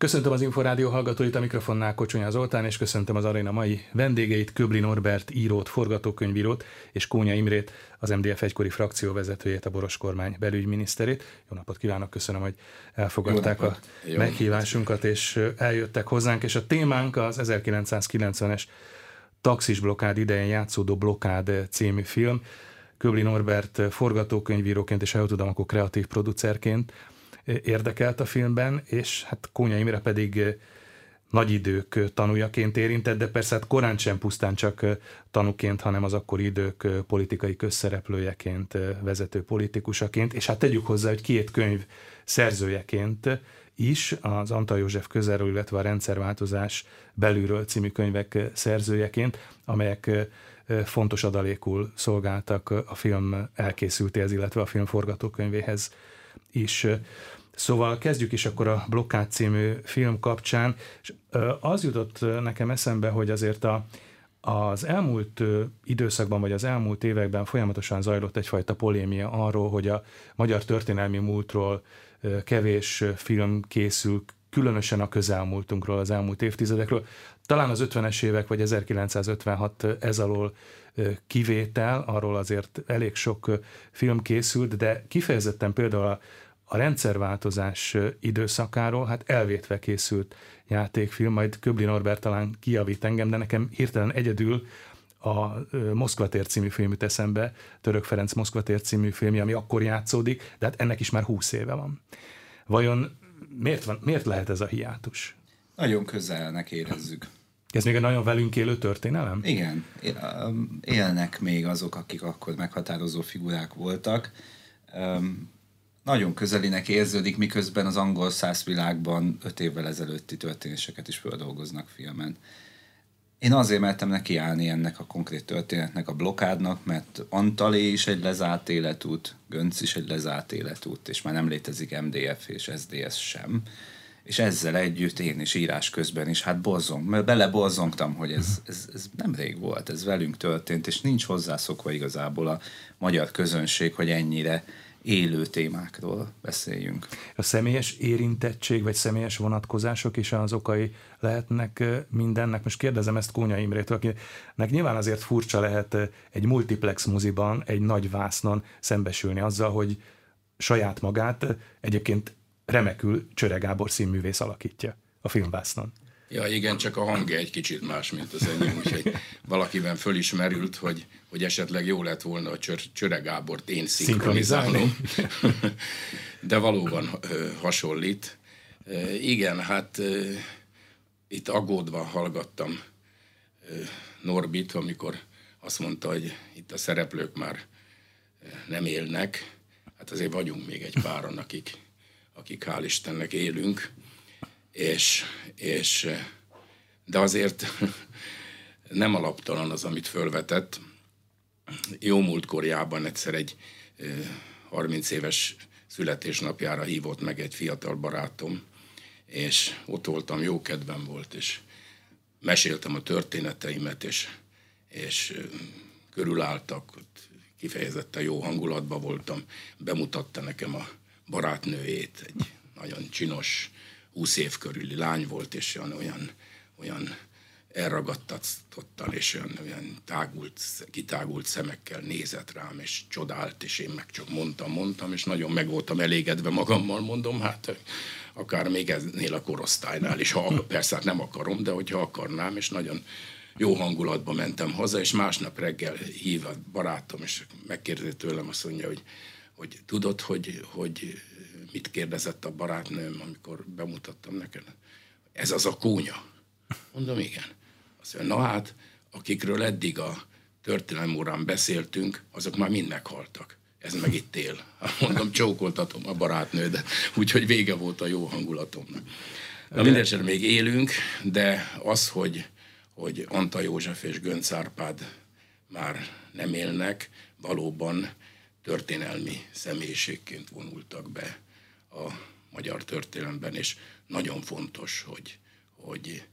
Köszöntöm az Inforádió hallgatóit, a mikrofonnál Kocsonya Zoltán, és köszöntöm az aréna mai vendégeit, Köbli Norbert írót, forgatókönyvírót, és Kónya Imrét, az MDF egykori frakcióvezetőjét, a Boros kormány belügyminiszterét. Jó napot kívánok, köszönöm, hogy elfogadták a Jó. meghívásunkat, és eljöttek hozzánk, és a témánk az 1990-es taxis blokkád idején játszódó Blokkád című film. Köbli Norbert forgatókönyvíróként és el tudom, akkor kreatív producerként érdekelt a filmben, és hát Kónya Imre pedig nagy idők tanújaként érintett, de persze hát korán sem pusztán csak tanúként, hanem az akkori idők politikai közszereplőjeként, vezető politikusaként, és hát tegyük hozzá, hogy két könyv szerzőjeként is, az Antal József közelről, illetve a rendszerváltozás belülről című könyvek szerzőjeként, amelyek fontos adalékul szolgáltak a film elkészültéhez, illetve a film forgatókönyvéhez is. Szóval kezdjük is akkor a Blokkád című film kapcsán, és az jutott nekem eszembe, hogy azért a, az elmúlt időszakban, vagy az elmúlt években folyamatosan zajlott egyfajta polémia arról, hogy a magyar történelmi múltról kevés film készül, különösen a közelmúltunkról, az elmúlt évtizedekről. Talán az 50-es évek, vagy 1956 ez alól kivétel, arról azért elég sok film készült, de kifejezetten például a a rendszerváltozás időszakáról, hát elvétve készült játékfilm, majd Köbli Norbert talán kijavít engem, de nekem hirtelen egyedül a Moszkva tér című film jut eszembe, Török Ferenc Moszkva tér című filmje, ami akkor játszódik, de hát ennek is már húsz éve van. Vajon miért, van, miért lehet ez a hiátus? Nagyon közelnek érezzük. Ez még egy nagyon velünk élő történelem? Igen, élnek még azok, akik akkor meghatározó figurák voltak nagyon közelinek érződik, miközben az angol száz világban öt évvel ezelőtti történéseket is feldolgoznak filmen. Én azért mertem nekiállni ennek a konkrét történetnek, a blokádnak, mert Antalé is egy lezárt életút, Gönc is egy lezárt életút, és már nem létezik MDF és SDS sem. És ezzel együtt én is írás közben is, hát borzong, mert beleborzongtam, hogy ez, ez, ez nem rég volt, ez velünk történt, és nincs hozzászokva igazából a magyar közönség, hogy ennyire élő témákról beszéljünk. A személyes érintettség vagy személyes vonatkozások is az okai lehetnek mindennek. Most kérdezem ezt Kónya Imrétől, akinek nyilván azért furcsa lehet egy multiplex moziban, egy nagy vásznon szembesülni azzal, hogy saját magát egyébként remekül Csöre Gábor színművész alakítja a filmvásznon. Ja, igen, csak a hangja egy kicsit más, mint az enyém, úgyhogy valakiben fölismerült, hogy, hogy esetleg jó lett volna a Csör, Csöre Gábort én szinkronizálnom. De valóban hasonlít. Igen, hát itt aggódva hallgattam Norbit, amikor azt mondta, hogy itt a szereplők már nem élnek. Hát azért vagyunk még egy páran, akik, akik hál' Istennek élünk és, és de azért nem alaptalan az, amit fölvetett. Jó múltkorjában egyszer egy 30 éves születésnapjára hívott meg egy fiatal barátom, és ott voltam, jó kedvem volt, és meséltem a történeteimet, és, és körülálltak, kifejezetten jó hangulatban voltam, bemutatta nekem a barátnőjét, egy nagyon csinos, 20 év körüli lány volt, és olyan, olyan, olyan elragadtatottan, és olyan, olyan tágult, kitágult szemekkel nézett rám, és csodált, és én meg csak mondtam, mondtam, és nagyon meg voltam elégedve magammal, mondom, hát akár még eznél a korosztálynál is, ha persze hát nem akarom, de hogyha akarnám, és nagyon jó hangulatban mentem haza, és másnap reggel hív a barátom, és megkérdezi tőlem, azt mondja, hogy, hogy tudod, hogy, hogy mit kérdezett a barátnőm, amikor bemutattam neked? Ez az a kúnya. Mondom, igen. Azt mondja, na hát, akikről eddig a történelmi órán beszéltünk, azok már mind meghaltak. Ez meg itt él. Mondom, csókoltatom a barátnődet, úgyhogy vége volt a jó hangulatomnak. Na mindesetre még élünk, de az, hogy, hogy Anta József és Gönc Árpád már nem élnek, valóban történelmi személyiségként vonultak be a magyar történelemben, és nagyon fontos, hogy, hogy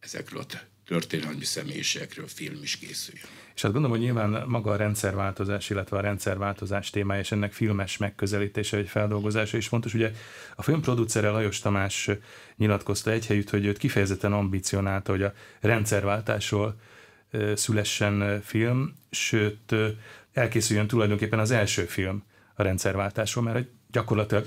ezekről a történelmi személyiségekről film is készüljön. És hát gondolom, hogy nyilván maga a rendszerváltozás, illetve a rendszerváltozás témája és ennek filmes megközelítése vagy feldolgozása is fontos. Ugye a filmproducere Lajos Tamás nyilatkozta egy helyütt, hogy őt kifejezetten ambicionálta, hogy a rendszerváltásról szülessen film, sőt elkészüljön tulajdonképpen az első film a rendszerváltásról, mert gyakorlatilag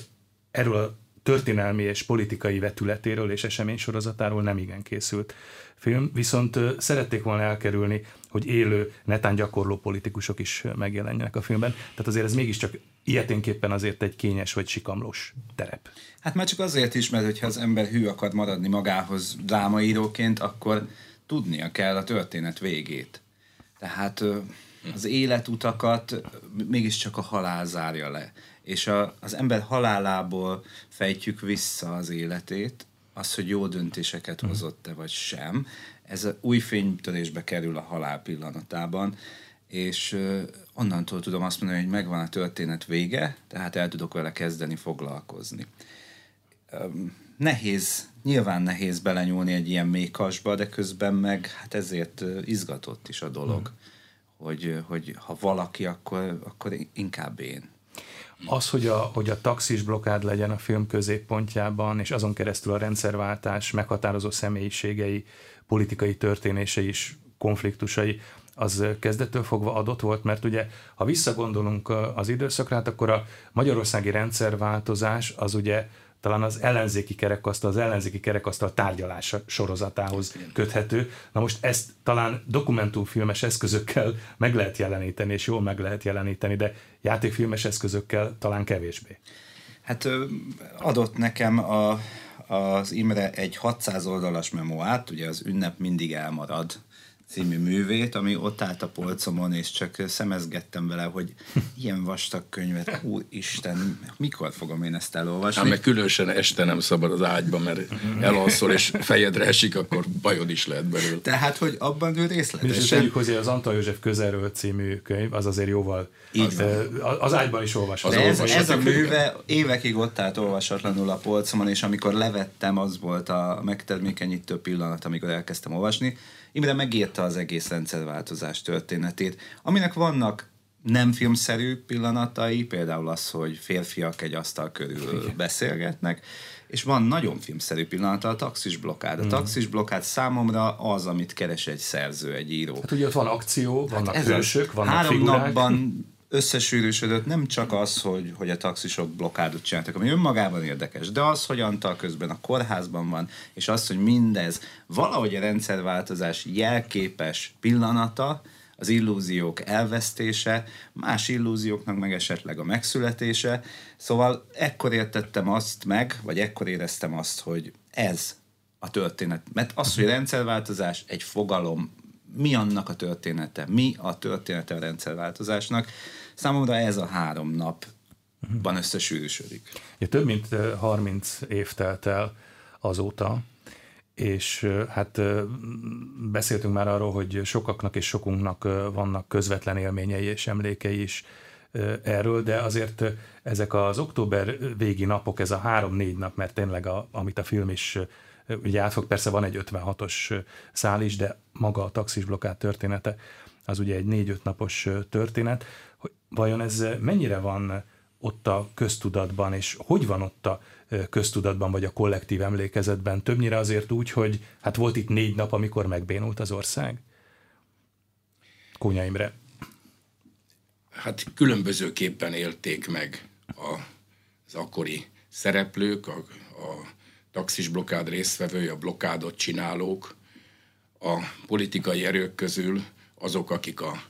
erről a történelmi és politikai vetületéről és eseménysorozatáról nem igen készült film, viszont szerették volna elkerülni, hogy élő, netán gyakorló politikusok is megjelenjenek a filmben. Tehát azért ez mégiscsak ilyeténképpen azért egy kényes vagy sikamlós terep. Hát már csak azért is, mert hogyha az ember hű akar maradni magához drámaíróként, akkor tudnia kell a történet végét. Tehát az életutakat mégiscsak a halál zárja le. És a, az ember halálából fejtjük vissza az életét, az, hogy jó döntéseket mhm. hozott-e vagy sem. Ez a új fénytörésbe kerül a halál pillanatában, és onnantól tudom azt mondani, hogy megvan a történet vége, tehát el tudok vele kezdeni foglalkozni. Nehéz, nyilván nehéz belenyúlni egy ilyen mékasba, de közben meg hát ezért izgatott is a dolog, mm. hogy, hogy ha valaki, akkor, akkor inkább én. Az, hogy a, hogy a taxis blokád legyen a film középpontjában, és azon keresztül a rendszerváltás meghatározó személyiségei, politikai történései is, konfliktusai, az kezdettől fogva adott volt, mert ugye, ha visszagondolunk az időszakra, hát akkor a magyarországi rendszerváltozás az ugye talán az ellenzéki kerekasztal, az ellenzéki kerekasztal tárgyalása sorozatához köthető. Na most ezt talán dokumentumfilmes eszközökkel meg lehet jeleníteni, és jól meg lehet jeleníteni, de játékfilmes eszközökkel talán kevésbé. Hát adott nekem a, az Imre egy 600 oldalas memoát, ugye az ünnep mindig elmarad című művét, ami ott állt a polcomon, és csak szemezgettem vele, hogy ilyen vastag könyvet, Isten, mikor fogom én ezt elolvasni? Hát meg különösen este nem szabad az ágyba, mert elalszol, és fejedre esik, akkor bajod is lehet belőle. Tehát, hogy abban ő részletesen... És tegyük hozzá, az Antal József közelről című könyv, az azért jóval... Az, az ágyban is olvasható. Ez, ez a műve évekig ott állt olvasatlanul a polcomon, és amikor levettem, az volt a megtermékenyítő pillanat, amikor elkezdtem olvasni, Imre megírta az egész rendszerváltozás történetét, aminek vannak nem filmszerű pillanatai, például az, hogy férfiak egy asztal körül Igen. beszélgetnek, és van nagyon filmszerű pillanata, a taxis blokkád. A mm. taxis blokkád számomra az, amit keres egy szerző, egy író. Hát ugye ott van akció, vannak hát hősök, vannak Három figurák. napban összesűrűsödött nem csak az, hogy, hogy a taxisok blokkádot csináltak, ami önmagában érdekes, de az, hogy Antal közben a kórházban van, és az, hogy mindez valahogy a rendszerváltozás jelképes pillanata, az illúziók elvesztése, más illúzióknak meg esetleg a megszületése. Szóval ekkor értettem azt meg, vagy ekkor éreztem azt, hogy ez a történet. Mert az, hogy rendszerváltozás egy fogalom, mi annak a története, mi a története a rendszerváltozásnak. Számomra ez a három napban összesűrűsödik. Ja, több mint 30 év telt el azóta, és hát beszéltünk már arról, hogy sokaknak és sokunknak vannak közvetlen élményei és emlékei is erről, de azért ezek az október végi napok, ez a három-négy nap, mert tényleg a, amit a film is ugye átfog, persze van egy 56-os szál is, de maga a taxis blokkád története, az ugye egy négy-öt napos történet, hogy vajon ez mennyire van ott a köztudatban, és hogy van ott a köztudatban, vagy a kollektív emlékezetben? Többnyire azért úgy, hogy hát volt itt négy nap, amikor megbénult az ország? Kónya Imre. Hát különbözőképpen élték meg a, az akkori szereplők, a, a taxis blokkád résztvevői, a blokkádot csinálók, a politikai erők közül azok, akik a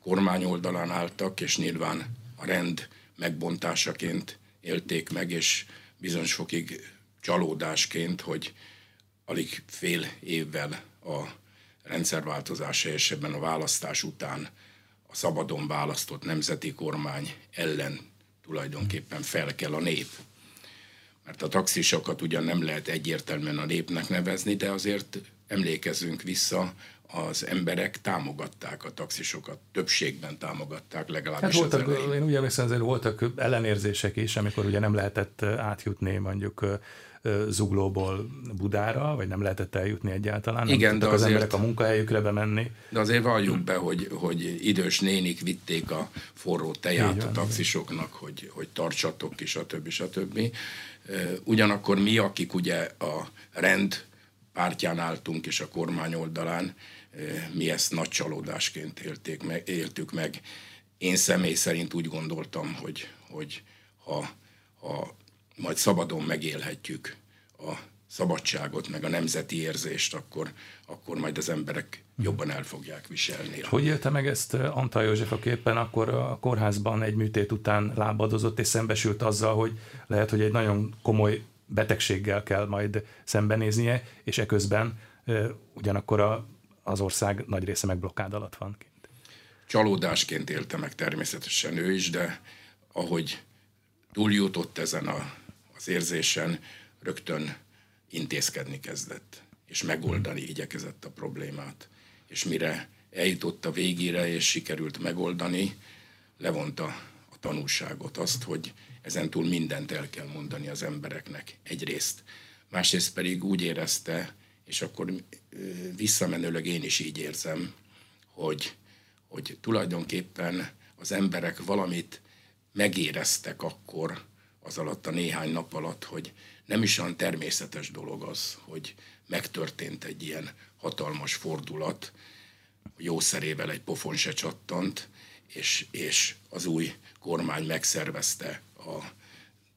kormány oldalán álltak, és nyilván a rend megbontásaként élték meg, és bizonyos fokig csalódásként, hogy alig fél évvel a rendszerváltozása és ebben a választás után a szabadon választott nemzeti kormány ellen tulajdonképpen fel kell a nép mert a taxisokat ugyan nem lehet egyértelműen a népnek nevezni, de azért emlékezzünk vissza, az emberek támogatták a taxisokat, többségben támogatták legalábbis hát voltak, az Én úgy emlékszem, azért voltak ellenérzések is, amikor ugye nem lehetett átjutni mondjuk Zuglóból Budára, vagy nem lehetett eljutni egyáltalán? Igen, nem de az azért, emberek a munkahelyükre bemenni. De azért valljuk be, hogy, hogy idős nénik vitték a forró teját a taxisoknak, hogy, hogy tartsatok ki, stb. stb. Ugyanakkor mi, akik ugye a rend pártján álltunk és a kormány oldalán, mi ezt nagy csalódásként élték meg, éltük meg. Én személy szerint úgy gondoltam, hogy, hogy ha, ha majd szabadon megélhetjük a szabadságot, meg a nemzeti érzést, akkor, akkor majd az emberek jobban el fogják viselni. Hogy élte meg ezt eh, Antal József, aki éppen akkor a kórházban egy műtét után lábadozott, és szembesült azzal, hogy lehet, hogy egy nagyon komoly betegséggel kell majd szembenéznie, és eközben e, ugyanakkor a, az ország nagy része meg blokkád alatt van. Csalódásként élte meg természetesen ő is, de ahogy túljutott ezen a, az érzésen, rögtön intézkedni kezdett, és megoldani igyekezett a problémát. És mire eljutott a végére, és sikerült megoldani, levonta a tanulságot, azt, hogy ezen túl mindent el kell mondani az embereknek egyrészt. Másrészt pedig úgy érezte, és akkor visszamenőleg én is így érzem, hogy, hogy tulajdonképpen az emberek valamit megéreztek akkor, az alatt a néhány nap alatt, hogy nem is olyan természetes dolog az, hogy megtörtént egy ilyen hatalmas fordulat, jó szerével egy pofon se csattant, és, és az új kormány megszervezte a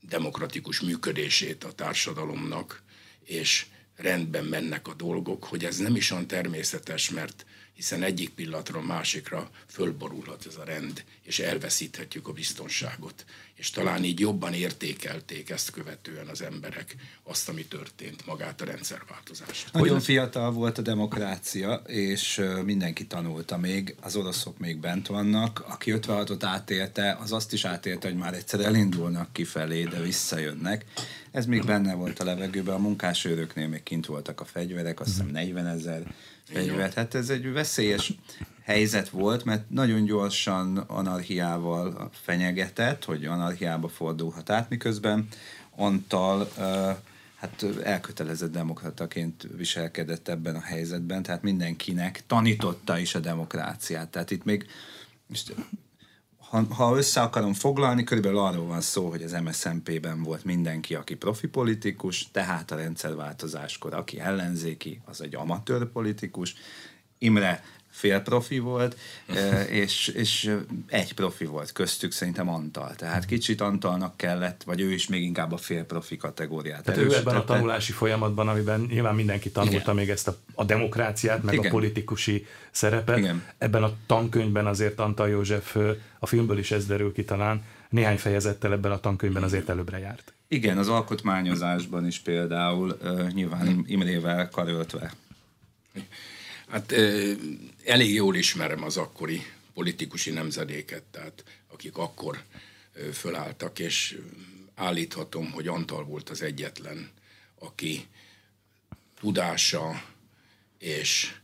demokratikus működését a társadalomnak, és rendben mennek a dolgok, hogy ez nem is olyan természetes, mert hiszen egyik pillanatra másikra fölborulhat ez a rend, és elveszíthetjük a biztonságot. És talán így jobban értékelték ezt követően az emberek azt, ami történt, magát a rendszerváltozást. Nagyon fiatal volt a demokrácia, és mindenki tanulta még, az oroszok még bent vannak. Aki 56-ot átélte, az azt is átélte, hogy már egyszer elindulnak kifelé, de visszajönnek. Ez még benne volt a levegőben, a munkásőröknél még kint voltak a fegyverek, azt hiszem 40 ezer fegyvert. Hát ez egy veszélyes helyzet volt, mert nagyon gyorsan anarchiával fenyegetett, hogy anarchiába fordulhat át, miközben Antal hát elkötelezett demokrataként viselkedett ebben a helyzetben, tehát mindenkinek tanította is a demokráciát. Tehát itt még ha, ha össze akarom foglalni, körülbelül arról van szó, hogy az MSZMP-ben volt mindenki, aki profi politikus, tehát a rendszerváltozáskor, aki ellenzéki, az egy amatőr politikus. Imre félprofi volt, és, és egy profi volt köztük, szerintem Antal. Tehát kicsit Antalnak kellett, vagy ő is még inkább a félprofi kategóriát Tehát ő ebben a tanulási folyamatban, amiben nyilván mindenki tanulta Igen. még ezt a, a demokráciát, meg Igen. a politikusi szerepet. Igen. Ebben a tankönyvben azért Antal József, a filmből is ez derül ki talán, néhány fejezettel ebben a tankönyvben azért előbbre járt. Igen, az alkotmányozásban is például uh, nyilván Imrével karöltve. Hát elég jól ismerem az akkori politikusi nemzedéket, tehát akik akkor fölálltak, és állíthatom, hogy Antal volt az egyetlen, aki tudása és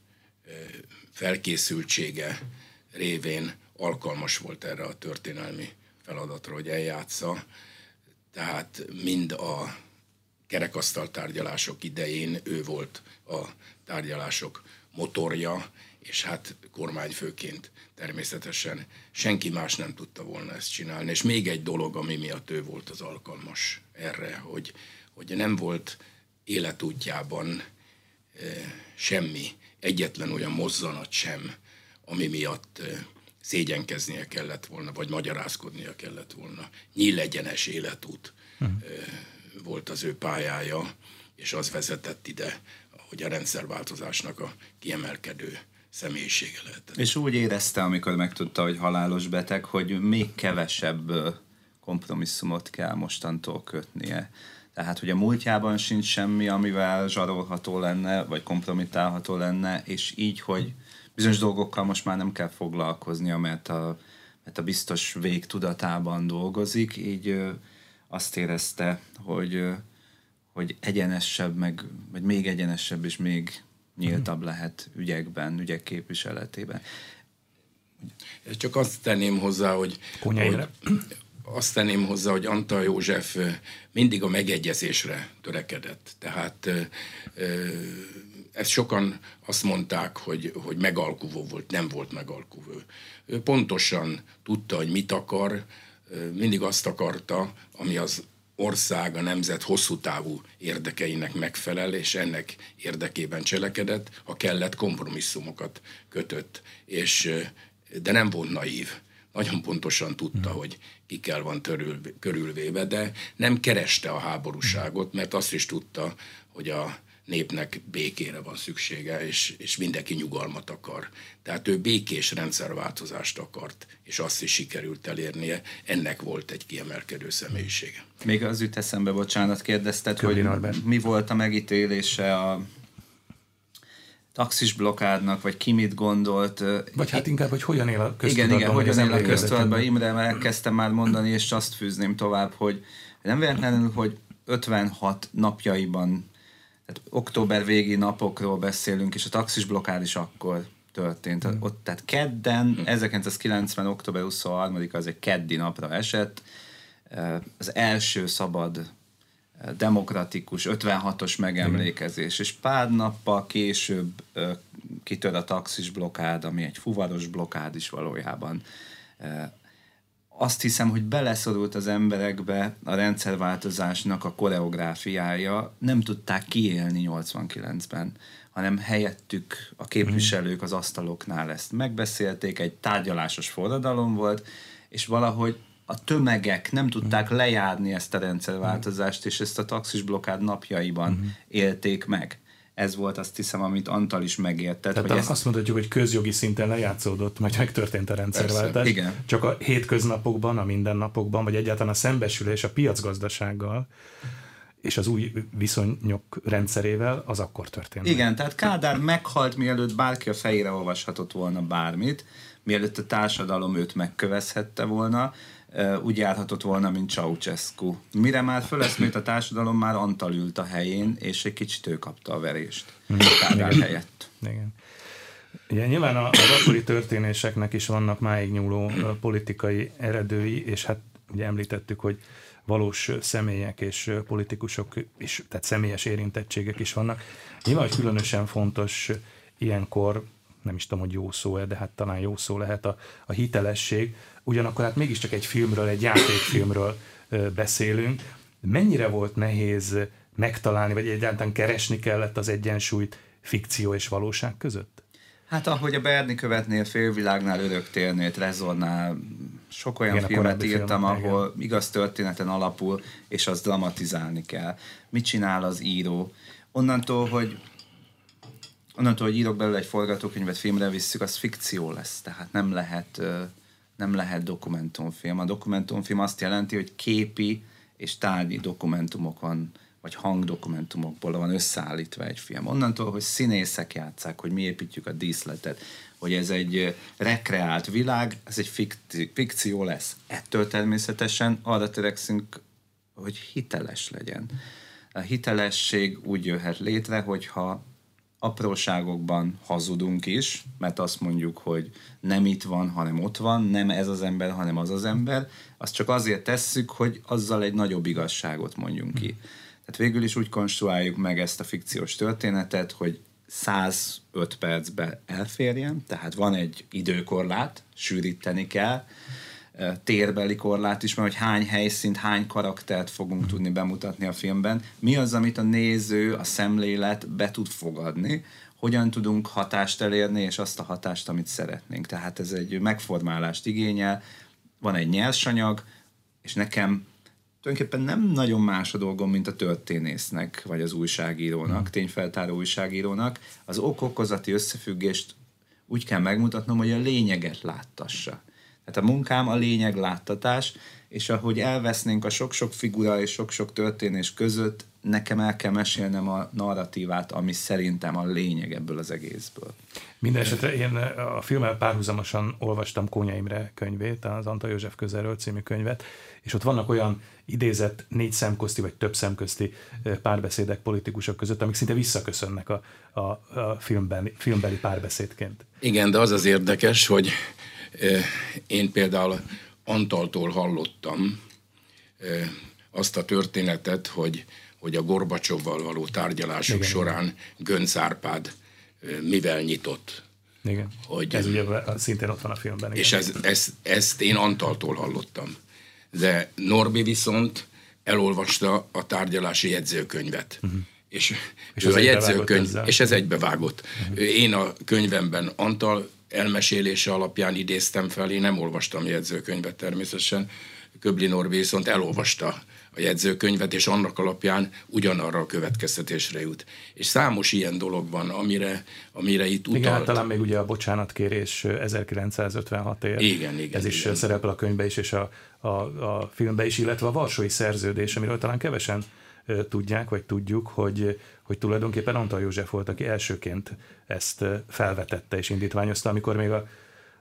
felkészültsége révén alkalmas volt erre a történelmi feladatra, hogy eljátsza. Tehát mind a kerekasztal tárgyalások idején ő volt a tárgyalások motorja, és hát kormányfőként természetesen senki más nem tudta volna ezt csinálni. És még egy dolog, ami miatt ő volt az alkalmas erre, hogy, hogy nem volt életútjában e, semmi, egyetlen olyan mozzanat sem, ami miatt e, szégyenkeznie kellett volna, vagy magyarázkodnia kellett volna. Nyílegyenes életút uh-huh. volt az ő pályája, és az vezetett ide, hogy a rendszerváltozásnak a kiemelkedő személyisége lehetett. És úgy érezte, amikor megtudta, hogy halálos beteg, hogy még kevesebb kompromisszumot kell mostantól kötnie. Tehát, hogy a múltjában sincs semmi, amivel zsarolható lenne, vagy kompromittálható lenne, és így, hogy bizonyos dolgokkal most már nem kell foglalkoznia, mert a, mert a biztos vég tudatában dolgozik, így azt érezte, hogy hogy egyenesebb, meg, vagy még egyenesebb és még nyíltabb lehet ügyekben, ügyek képviseletében. Csak azt tenném hozzá, hogy, hogy azt tenném hozzá, hogy Antal József mindig a megegyezésre törekedett. Tehát ezt sokan azt mondták, hogy, hogy megalkuvó volt, nem volt megalkuvó. Ő pontosan tudta, hogy mit akar, mindig azt akarta, ami az ország, a nemzet hosszú távú érdekeinek megfelel, és ennek érdekében cselekedett, ha kellett, kompromisszumokat kötött, és, de nem volt naív. Nagyon pontosan tudta, hmm. hogy kikkel van törül, körülvéve, de nem kereste a háborúságot, mert azt is tudta, hogy a népnek békére van szüksége, és, és mindenki nyugalmat akar. Tehát ő békés rendszerváltozást akart, és azt is sikerült elérnie. Ennek volt egy kiemelkedő személyisége. Még az jut eszembe, bocsánat, kérdezted, Kövi hogy Norbert. mi volt a megítélése a taxis blokádnak, vagy ki mit gondolt. Vagy hát inkább, hogy hogyan él a köztudatban. Igen, igen, hogyan él a köztudatban. Imre elkezdtem már mondani, és azt fűzném tovább, hogy nem véletlenül, hogy 56 napjaiban tehát október végi napokról beszélünk, és a taxis blokkád is akkor történt. Mm. Ott, tehát kedden, 1990. október 23 az egy keddi napra esett, az első szabad demokratikus 56-os megemlékezés, és pár nappal később kitör a taxis blokkád, ami egy fuvaros blokkád is valójában azt hiszem, hogy beleszorult az emberekbe a rendszerváltozásnak a koreográfiája, nem tudták kiélni 89-ben, hanem helyettük a képviselők az asztaloknál ezt megbeszélték, egy tárgyalásos forradalom volt, és valahogy a tömegek nem tudták lejárni ezt a rendszerváltozást, és ezt a taxis blokkád napjaiban uh-huh. élték meg ez volt azt hiszem, amit Antal is megértett. Tehát hogy azt ezt... mondhatjuk, hogy közjogi szinten lejátszódott, majd megtörtént a rendszerváltás. Persze, igen. Csak a hétköznapokban, a mindennapokban, vagy egyáltalán a szembesülés a piacgazdasággal, és az új viszonyok rendszerével az akkor történt. Igen, tehát Kádár meghalt, mielőtt bárki a fejére olvashatott volna bármit, mielőtt a társadalom őt megkövezhette volna, úgy járhatott volna, mint Ceausescu. Mire már föleszmét a társadalom, már Antal ült a helyén, és egy kicsit ő kapta a verést. Mhm. Kádár helyett. Igen. Ugye nyilván az akkori történéseknek is vannak máig nyúló politikai eredői, és hát ugye említettük, hogy valós személyek és politikusok is, tehát személyes érintettségek is vannak. Nyilván, hogy különösen fontos ilyenkor, nem is tudom, hogy jó szó-e, de hát talán jó szó lehet a, a hitelesség, ugyanakkor hát mégiscsak egy filmről, egy játékfilmről beszélünk. Mennyire volt nehéz megtalálni, vagy egyáltalán keresni kellett az egyensúlyt fikció és valóság között? Hát ahogy a Berni követnél, félvilágnál, öröktérnél, Trezornál, sok olyan igen, filmet írtam, film, ahol igen. igaz történeten alapul, és az dramatizálni kell. Mit csinál az író? Onnantól, hogy onnantól, hogy írok belőle egy forgatókönyvet, filmre visszük, az fikció lesz, tehát nem lehet nem lehet dokumentumfilm. A dokumentumfilm azt jelenti, hogy képi és tárgyi dokumentumok van, vagy hangdokumentumokból van összeállítva egy film. Onnantól, hogy színészek játszák, hogy mi építjük a díszletet, hogy ez egy rekreált világ, ez egy fikció lesz. Ettől természetesen arra törekszünk, hogy hiteles legyen. A hitelesség úgy jöhet létre, hogyha apróságokban hazudunk is, mert azt mondjuk, hogy nem itt van, hanem ott van, nem ez az ember, hanem az az ember, azt csak azért tesszük, hogy azzal egy nagyobb igazságot mondjunk ki. Tehát végül is úgy konstruáljuk meg ezt a fikciós történetet, hogy 105 percbe elférjen, tehát van egy időkorlát, sűríteni kell, térbeli korlát is, mert hogy hány helyszínt, hány karaktert fogunk tudni bemutatni a filmben. Mi az, amit a néző, a szemlélet be tud fogadni, hogyan tudunk hatást elérni, és azt a hatást, amit szeretnénk. Tehát ez egy megformálást igényel, van egy nyersanyag, és nekem tulajdonképpen nem nagyon más a dolgom, mint a történésznek, vagy az újságírónak, hmm. tényfeltáró újságírónak. Az okokozati összefüggést úgy kell megmutatnom, hogy a lényeget láttassa. Tehát a munkám a lényeg láttatás, és ahogy elvesznénk a sok-sok figura és sok-sok történés között, nekem el kell mesélnem a narratívát, ami szerintem a lényeg ebből az egészből. Minden esetre én a filmmel párhuzamosan olvastam Kónya Imre könyvét, az Antal József közelről című könyvet, és ott vannak olyan idézett négy szemközti vagy több szemközti párbeszédek politikusok között, amik szinte visszaköszönnek a, a, a filmben, filmbeli párbeszédként. Igen, de az az érdekes, hogy én például Antaltól hallottam azt a történetet, hogy, hogy a Gorbacsovval való tárgyalások Igen. során Gönc Árpád mivel nyitott. Igen. Hogy, ez ugye szintén ott van a filmben. Igen. És ez, ez, ezt én Antaltól hallottam. De Norbi viszont elolvasta a tárgyalási jegyzőkönyvet. Uh-huh. És, és, ez a jegyzőkönyv, és ez egybevágott. Uh-huh. Én a könyvemben Antal elmesélése alapján idéztem fel, én nem olvastam jegyzőkönyvet természetesen, Köbli Norbi viszont elolvasta a jegyzőkönyvet, és annak alapján ugyanarra a következtetésre jut. És számos ilyen dolog van, amire, amire itt utalt. Igen, talán még ugye a bocsánatkérés 1956 ér. Igen, igen. Ez is igen. szerepel a könyvbe is, és a, a, a filmbe is, illetve a Varsói Szerződés, amiről talán kevesen tudják, vagy tudjuk, hogy, hogy tulajdonképpen Antal József volt, aki elsőként ezt felvetette és indítványozta, amikor még a,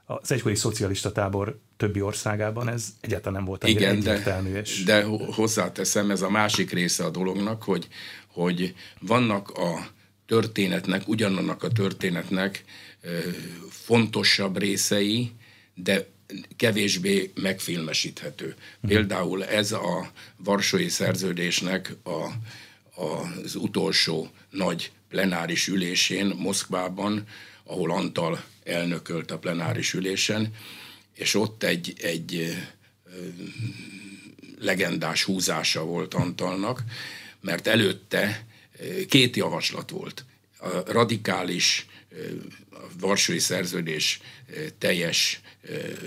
az egykori szocialista tábor többi országában ez egyáltalán nem volt Igen, egyértelmű. És... De hozzáteszem, ez a másik része a dolognak, hogy, hogy vannak a történetnek, ugyanannak a történetnek fontosabb részei, de kevésbé megfilmesíthető. Például ez a Varsói Szerződésnek a, az utolsó nagy plenáris ülésén Moszkvában, ahol Antal elnökölt a plenáris ülésen, és ott egy, egy legendás húzása volt Antalnak, mert előtte két javaslat volt. A radikális Varsói Szerződés teljes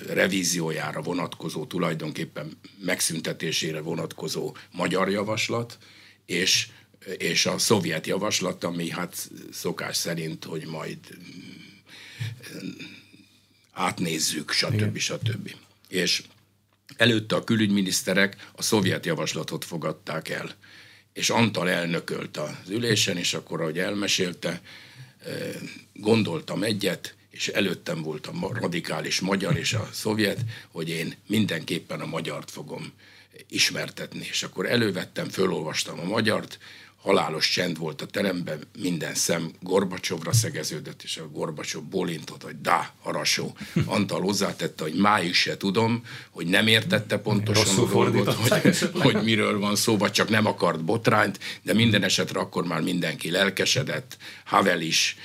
revíziójára vonatkozó, tulajdonképpen megszüntetésére vonatkozó magyar javaslat, és, és a szovjet javaslat, ami hát szokás szerint, hogy majd átnézzük, stb. Igen. stb. És előtte a külügyminiszterek a szovjet javaslatot fogadták el, és Antal elnökölt az ülésen, és akkor, ahogy elmesélte, gondoltam egyet, és előttem volt a radikális magyar és a szovjet, hogy én mindenképpen a magyart fogom ismertetni. És akkor elővettem, fölolvastam a magyart, halálos csend volt a teremben, minden szem Gorbacsovra szegeződött, és a Gorbacsov bolintott, hogy dá, harasó. Antal hozzátette, hogy máig se tudom, hogy nem értette pontosan Rosszul a dolgot, hogy, hogy miről van szó, vagy csak nem akart botrányt, de minden esetre akkor már mindenki lelkesedett, Havel is,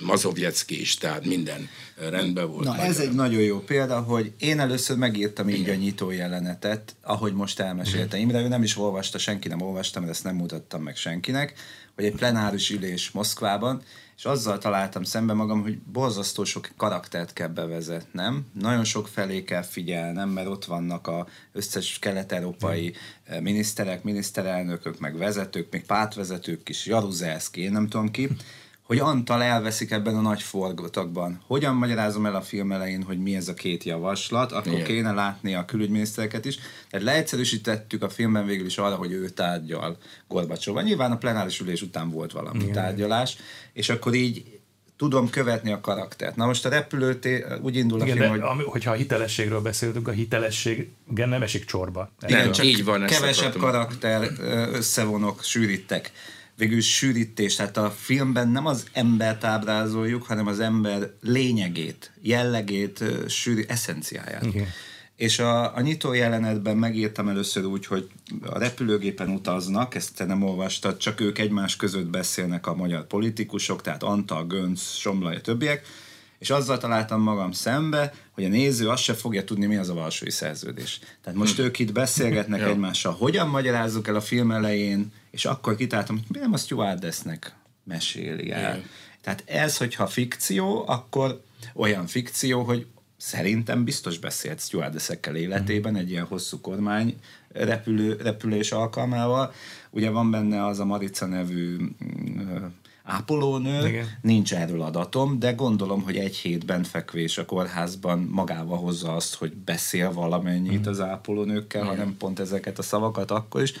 Mazovjecki is, tehát minden rendben volt. Na ez egy nagyon jó példa, hogy én először megírtam így Igen. a nyitó jelenetet, ahogy most elmesélte Imre, ő nem is olvasta, senki nem olvasta, mert ezt nem mutattam meg senkinek, hogy egy plenáris ülés Moszkvában, és azzal találtam szembe magam, hogy borzasztó sok karaktert kell bevezetnem, nagyon sok felé kell figyelnem, mert ott vannak a összes kelet-európai miniszterek, miniszterelnökök, meg vezetők, még pártvezetők is, Jaruzelszki, én nem tudom ki, hogy Antal elveszik ebben a nagy forgatagban. Hogyan magyarázom el a film elején, hogy mi ez a két javaslat, akkor Igen. kéne látni a külügyminisztereket is. Tehát leegyszerűsítettük a filmben végül is arra, hogy ő tárgyal Gorbacsóval. Nyilván a plenáris ülés után volt valami Igen. tárgyalás, és akkor így tudom követni a karaktert. Na most a repülőté úgy indul Igen, a film, de, hogy... hogyha a hitelességről beszéltünk, a hitelesség nem esik csorba. Igen, csak így van, kevesebb karakter, összevonok, sűrítek végül sűrítés, tehát a filmben nem az embert ábrázoljuk, hanem az ember lényegét, jellegét, sűrű, eszenciáját. Okay. És a, a nyitó jelenetben megírtam először úgy, hogy a repülőgépen utaznak, ezt te nem olvastad, csak ők egymás között beszélnek a magyar politikusok, tehát Antal, Gönc, Somlai, a többiek, és azzal találtam magam szembe, hogy a néző azt se fogja tudni, mi az a valsói szerződés. Tehát most hm. ők itt beszélgetnek egymással, hogyan magyarázzuk el a film elején, és akkor kitáltam, hogy nem a Stewardessnek meséli el. Igen. Tehát ez, hogyha fikció, akkor olyan fikció, hogy szerintem biztos beszélt stewardessekkel életében egy ilyen hosszú kormány repülő, repülés alkalmával. Ugye van benne az a Marica nevű mm, ápolónő, Igen. nincs erről adatom, de gondolom, hogy egy hét bentfekvés a kórházban magával hozza azt, hogy beszél valamennyit mm. az ápolónőkkel, Igen. hanem pont ezeket a szavakat akkor is.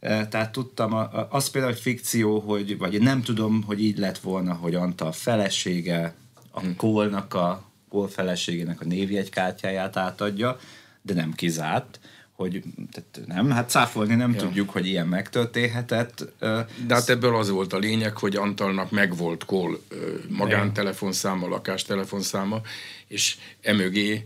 Tehát tudtam, az például egy fikció, hogy, vagy nem tudom, hogy így lett volna, hogy Antal felesége a mm. Kólnak a Kól feleségének a névjegykártyáját átadja, de nem kizárt hogy tehát nem, hát cáfolni nem ja. tudjuk, hogy ilyen megtörténhetett. De hát ebből az volt a lényeg, hogy Antalnak megvolt Kól magántelefonszáma, lakástelefonszáma, és emögé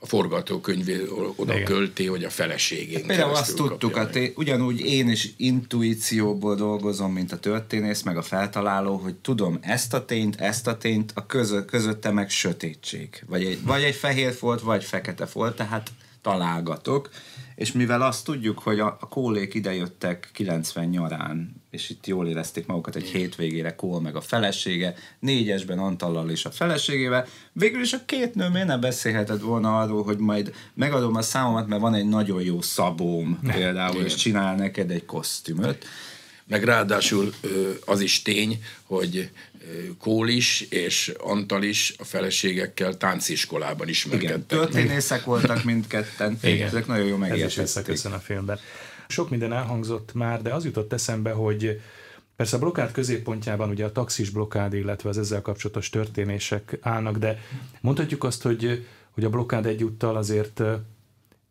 a forgatókönyv oda Igen. költi, hogy a feleségén Például azt tudtuk, a té- ugyanúgy én is intuícióból dolgozom, mint a történész, meg a feltaláló, hogy tudom ezt a tényt, ezt a tényt, a közö- közötte meg sötétség. Vagy egy, vagy egy fehér folt, vagy fekete folt, tehát találgatok, és mivel azt tudjuk, hogy a, a kólék idejöttek 90 nyarán, és itt jól érezték magukat egy hétvégére Kól meg a felesége, négyesben Antallal és a feleségével, végül is a két nő miért nem beszélhetett volna arról, hogy majd megadom a számomat, mert van egy nagyon jó szabóm például, és csinál neked egy kosztümöt. Meg ráadásul az is tény, hogy Kól is és Antal is a feleségekkel tánciskolában ismerkedtek. Igen, történészek voltak mindketten. Igen. Ezek nagyon jó megértették. Ez is összeköszön a filmben. Sok minden elhangzott már, de az jutott eszembe, hogy Persze a blokkád középpontjában ugye a taxis blokkád, illetve az ezzel kapcsolatos történések állnak, de mondhatjuk azt, hogy, hogy a blokkád egyúttal azért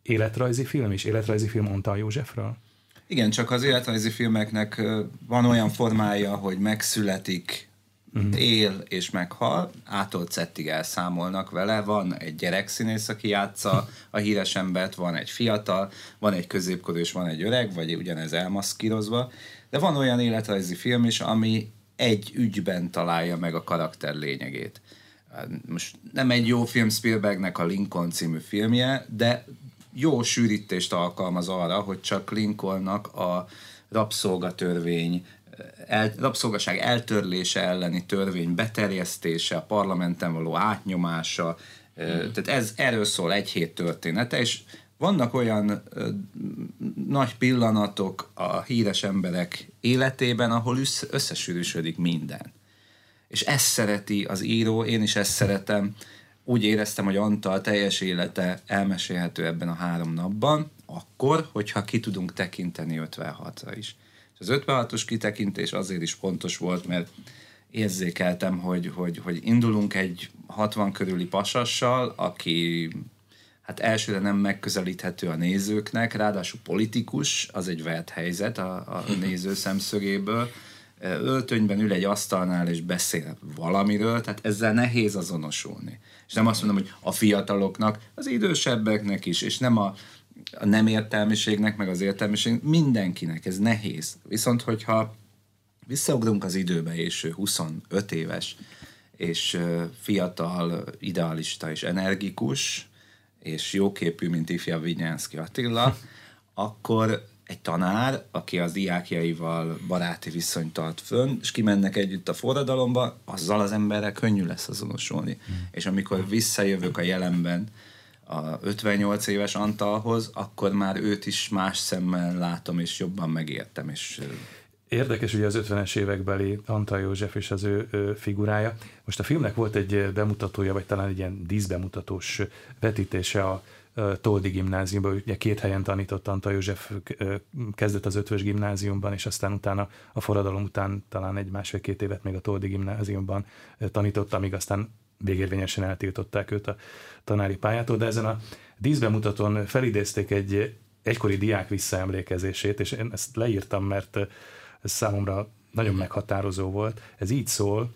életrajzi film is, életrajzi film Antal Józsefről? Igen, csak az életrajzi filmeknek van olyan formája, hogy megszületik uh-huh. él és meghal, ától cettig elszámolnak vele, van egy gyerekszínész, aki játsza a híres embert, van egy fiatal, van egy középkorú és van egy öreg, vagy ugyanez elmaszkírozva, de van olyan életrajzi film is, ami egy ügyben találja meg a karakter lényegét. Most nem egy jó film Spielbergnek a Lincoln című filmje, de jó sűrítést alkalmaz arra, hogy csak Lincolnnak a rabszolgatörvény el, rabszolgaság eltörlése elleni törvény beterjesztése, a parlamenten való átnyomása, mm. tehát ez erről szól egy hét története, és vannak olyan ö, nagy pillanatok a híres emberek életében, ahol össze, összesűrűsödik minden. És ezt szereti az író, én is ezt szeretem. Úgy éreztem, hogy Antal teljes élete elmesélhető ebben a három napban, akkor, hogyha ki tudunk tekinteni 56-ra is. És az 56-os kitekintés azért is fontos volt, mert érzékeltem, hogy, hogy, hogy indulunk egy 60 körüli pasassal, aki hát elsőre nem megközelíthető a nézőknek, ráadásul politikus, az egy vert helyzet a, a néző szemszögéből, öltönyben ül egy asztalnál és beszél valamiről, tehát ezzel nehéz azonosulni. És nem azt mondom, hogy a fiataloknak, az idősebbeknek is, és nem a a nem értelmiségnek, meg az értelmiségnek, mindenkinek, ez nehéz. Viszont, hogyha visszaugrunk az időbe, és ő 25 éves, és fiatal, idealista és energikus, és jóképű, mint ifja Vinyánszki Attila, akkor egy tanár, aki az diákjaival baráti viszonyt tart fönn, és kimennek együtt a forradalomba, azzal az emberrel könnyű lesz azonosulni. Mm. És amikor visszajövök a jelenben, a 58 éves Antalhoz, akkor már őt is más szemmel látom, és jobban megértem. És Érdekes ugye az 50-es évekbeli Antal József és az ő, ő figurája. Most a filmnek volt egy bemutatója, vagy talán egy ilyen díszbemutatós vetítése a Toldi gimnáziumban, ugye két helyen tanított Antal József, kezdett az ötvös gimnáziumban, és aztán utána a forradalom után talán egy másfél-két évet még a Toldi gimnáziumban tanított, amíg aztán végérvényesen eltiltották őt a tanári pályától, de ezen a díszbemutatón felidézték egy egykori diák visszaemlékezését, és én ezt leírtam, mert ez számomra nagyon meghatározó volt. Ez így szól,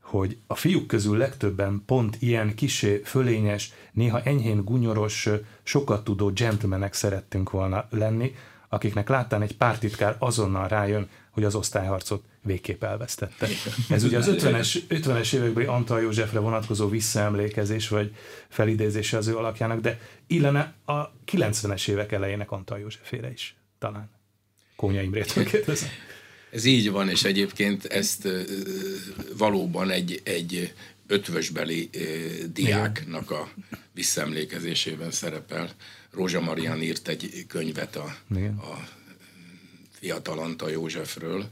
hogy a fiúk közül legtöbben pont ilyen kisé fölényes, néha enyhén gunyoros, sokat tudó gentlemanek szerettünk volna lenni, akiknek láttán egy pártitkár azonnal rájön, hogy az osztályharcot végképp elvesztette. Ez ugye az 50-es, 50-es években Antal Józsefre vonatkozó visszaemlékezés, vagy felidézése az ő alakjának, de illene a 90-es évek elejének Antal Józsefére is, talán. Kónya Imrétől kérdezem. Ez így van, és egyébként ezt valóban egy, egy ötvösbeli diáknak a visszaemlékezésében szerepel. Rózsa Marian írt egy könyvet a, a fiatal Anta Józsefről,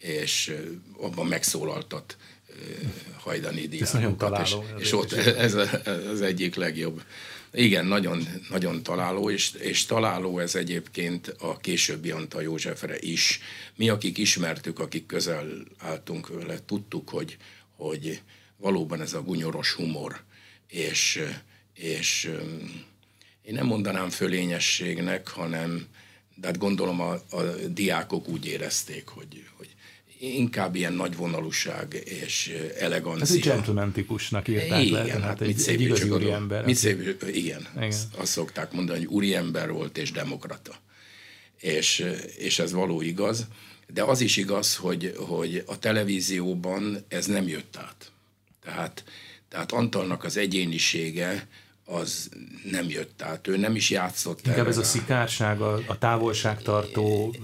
és abban megszólaltat hajdani diákokat. És, és ott ez az egyik legjobb. Igen, nagyon, nagyon találó, és, és találó ez egyébként a későbbi Anta Józsefre is. Mi, akik ismertük, akik közel álltunk vele, tudtuk, hogy, hogy valóban ez a gunyoros humor, és, és én nem mondanám fölényességnek, hanem de hát gondolom a, a diákok úgy érezték, hogy, hogy inkább ilyen nagy vonalúság és elegancia. Ez egy gentleman típusnak írták igen, le, hát egy, egy igazi csak ember. Mit szép, igen, Igen. Azt, szokták mondani, hogy úri ember volt és demokrata. És, és ez való igaz. De az is igaz, hogy, hogy a televízióban ez nem jött át. Tehát, tehát Antalnak az egyénisége az nem jött át. Ő nem is játszott Inkább ez a rá. szikárság, a, a távolságtartó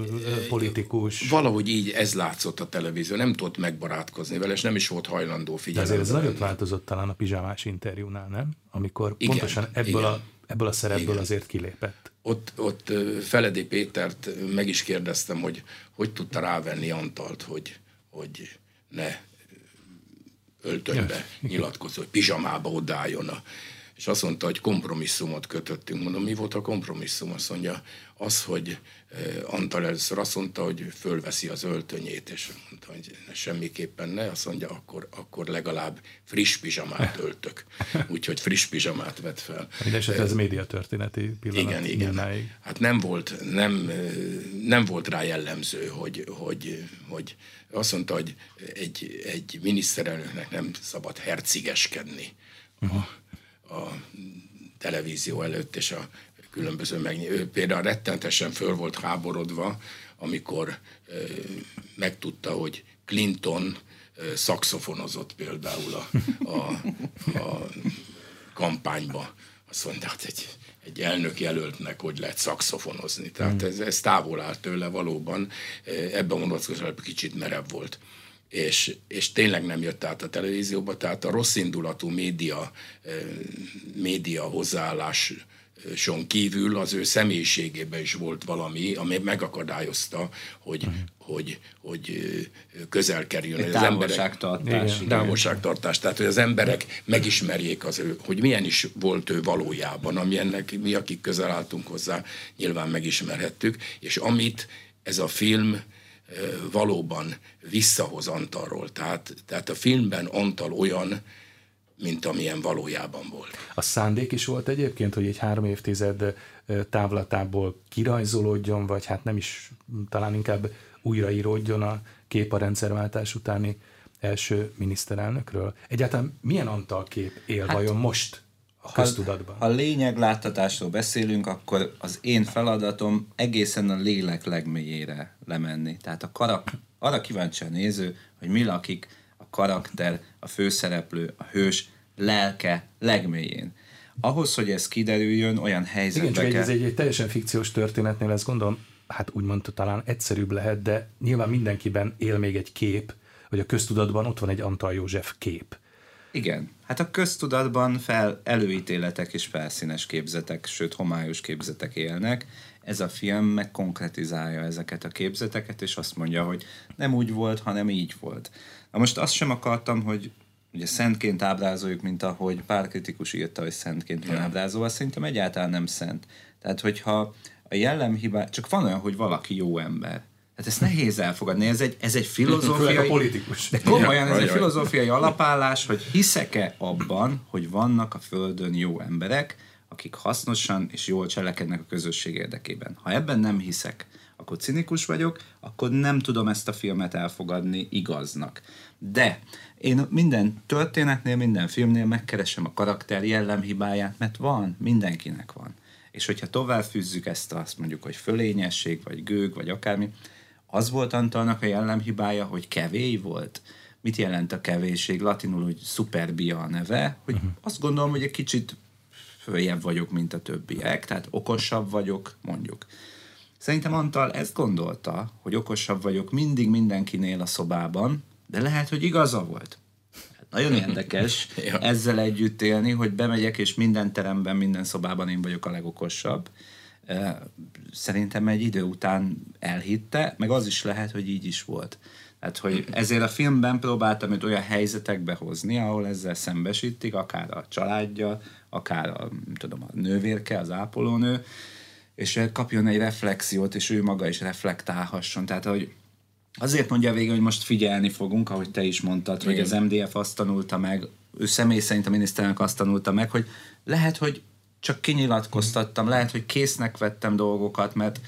politikus. Valahogy így ez látszott a televízió, nem tudott megbarátkozni vele, és nem is volt hajlandó De figyelni. azért ez nagyot változott talán a pizsámás interjúnál, nem? Amikor Igen, pontosan ebből, igen. a, ebből a szerepből Igen. azért kilépett. Ott, ott Feledi Pétert meg is kérdeztem, hogy hogy tudta rávenni Antalt, hogy, hogy ne öltönybe nyilatkozó, hogy pizsamába odálljon. A, és azt mondta, hogy kompromisszumot kötöttünk. Mondom, mi volt a kompromisszum? Azt mondja, az, hogy ö, Antal először azt mondta, hogy fölveszi az öltönyét, és mondta, hogy semmiképpen ne, azt mondja, akkor, akkor legalább friss pizsamát öltök. Úgyhogy friss pizsamát vett fel. Mindenesetre ez médiatörténeti pillanat Igen, igen. mindmáig. Hát nem volt, nem, ö, nem volt rá jellemző, hogy, hogy, hogy azt mondta, hogy egy, egy miniszterelnöknek nem szabad hercigeskedni a, a televízió előtt, és a különböző meg... Ő például rettentesen föl volt háborodva, amikor ö, megtudta, hogy Clinton ö, szakszofonozott például a, a, a kampányba. Azt mondta, hát egy, egy elnök jelöltnek hogy lehet szakszofonozni. Tehát ez, ez távol áll tőle valóban. Ebben vonatkozóan kicsit merev volt. És, és tényleg nem jött át a televízióba, tehát a rossz indulatú média, média hozzáállás son kívül az ő személyiségében is volt valami, ami megakadályozta, hogy, uh-huh. hogy, hogy közel kerüljön. Egy az emberek- távolságtartás. Igen. távolságtartás, tehát hogy az emberek megismerjék az ő, hogy milyen is volt ő valójában, ami ennek mi, akik közel álltunk hozzá, nyilván megismerhettük, és amit ez a film valóban visszahoz Antalról. Tehát, tehát a filmben Antal olyan, mint amilyen valójában volt. A szándék is volt egyébként, hogy egy három évtized távlatából kirajzolódjon, vagy hát nem is, talán inkább újraíródjon a kép a rendszerváltás utáni első miniszterelnökről. Egyáltalán milyen Antal kép él hát, vajon most a köztudatban? Ha lényegláttatásról beszélünk, akkor az én feladatom egészen a lélek legmélyére lemenni. Tehát a karak, arra kíváncsi a néző, hogy mi lakik a karakter, a főszereplő, a hős lelke legmélyén. Ahhoz, hogy ez kiderüljön, olyan Igen, helyzetbe csak egy, kell... ez egy, egy teljesen fikciós történetnél ezt gondolom, hát úgymond talán egyszerűbb lehet, de nyilván mindenkiben él még egy kép, hogy a köztudatban ott van egy Antal József kép. Igen. Hát a köztudatban fel előítéletek és felszínes képzetek, sőt homályos képzetek élnek. Ez a film megkonkretizálja ezeket a képzeteket, és azt mondja, hogy nem úgy volt, hanem így volt. Na most azt sem akartam, hogy ugye szentként ábrázoljuk, mint ahogy pár kritikus írta, hogy szentként van ábrázolva, szerintem egyáltalán nem szent. Tehát, hogyha a jellemhibá, csak van olyan, hogy valaki jó ember. Hát ezt nehéz elfogadni, ez egy, ez egy filozófiai... A politikus. De komolyan, ez egy filozófiai alapállás, hogy hiszek-e abban, hogy vannak a Földön jó emberek, akik hasznosan és jól cselekednek a közösség érdekében. Ha ebben nem hiszek, akkor cinikus vagyok, akkor nem tudom ezt a filmet elfogadni igaznak. De én minden történetnél, minden filmnél megkeresem a karakter jellemhibáját, mert van, mindenkinek van. És hogyha tovább fűzzük ezt, azt mondjuk, hogy fölényesség, vagy gőg, vagy akármi, az volt Antalnak a jellemhibája, hogy kevély volt. Mit jelent a kevésség? Latinul, hogy superbia a neve, hogy uh-huh. azt gondolom, hogy egy kicsit följebb vagyok, mint a többiek, tehát okosabb vagyok, mondjuk. Szerintem Antal ezt gondolta, hogy okosabb vagyok mindig mindenkinél a szobában, de lehet, hogy igaza volt. Nagyon érdekes Ja. ezzel együtt élni, hogy bemegyek, és minden teremben, minden szobában én vagyok a legokosabb. Szerintem egy idő után elhitte, meg az is lehet, hogy így is volt. Tehát, hogy ezért a filmben próbáltam őt olyan helyzetekbe hozni, ahol ezzel szembesítik, akár a családja, akár a, tudom, a nővérke, az ápolónő, és kapjon egy reflexiót, és ő maga is reflektálhasson. Tehát, hogy azért mondja végül, hogy most figyelni fogunk, ahogy te is mondtad, hogy az MDF azt tanulta meg, ő személy szerint a miniszterelnök azt tanulta meg, hogy lehet, hogy csak kinyilatkoztattam, lehet, hogy késznek vettem dolgokat, mert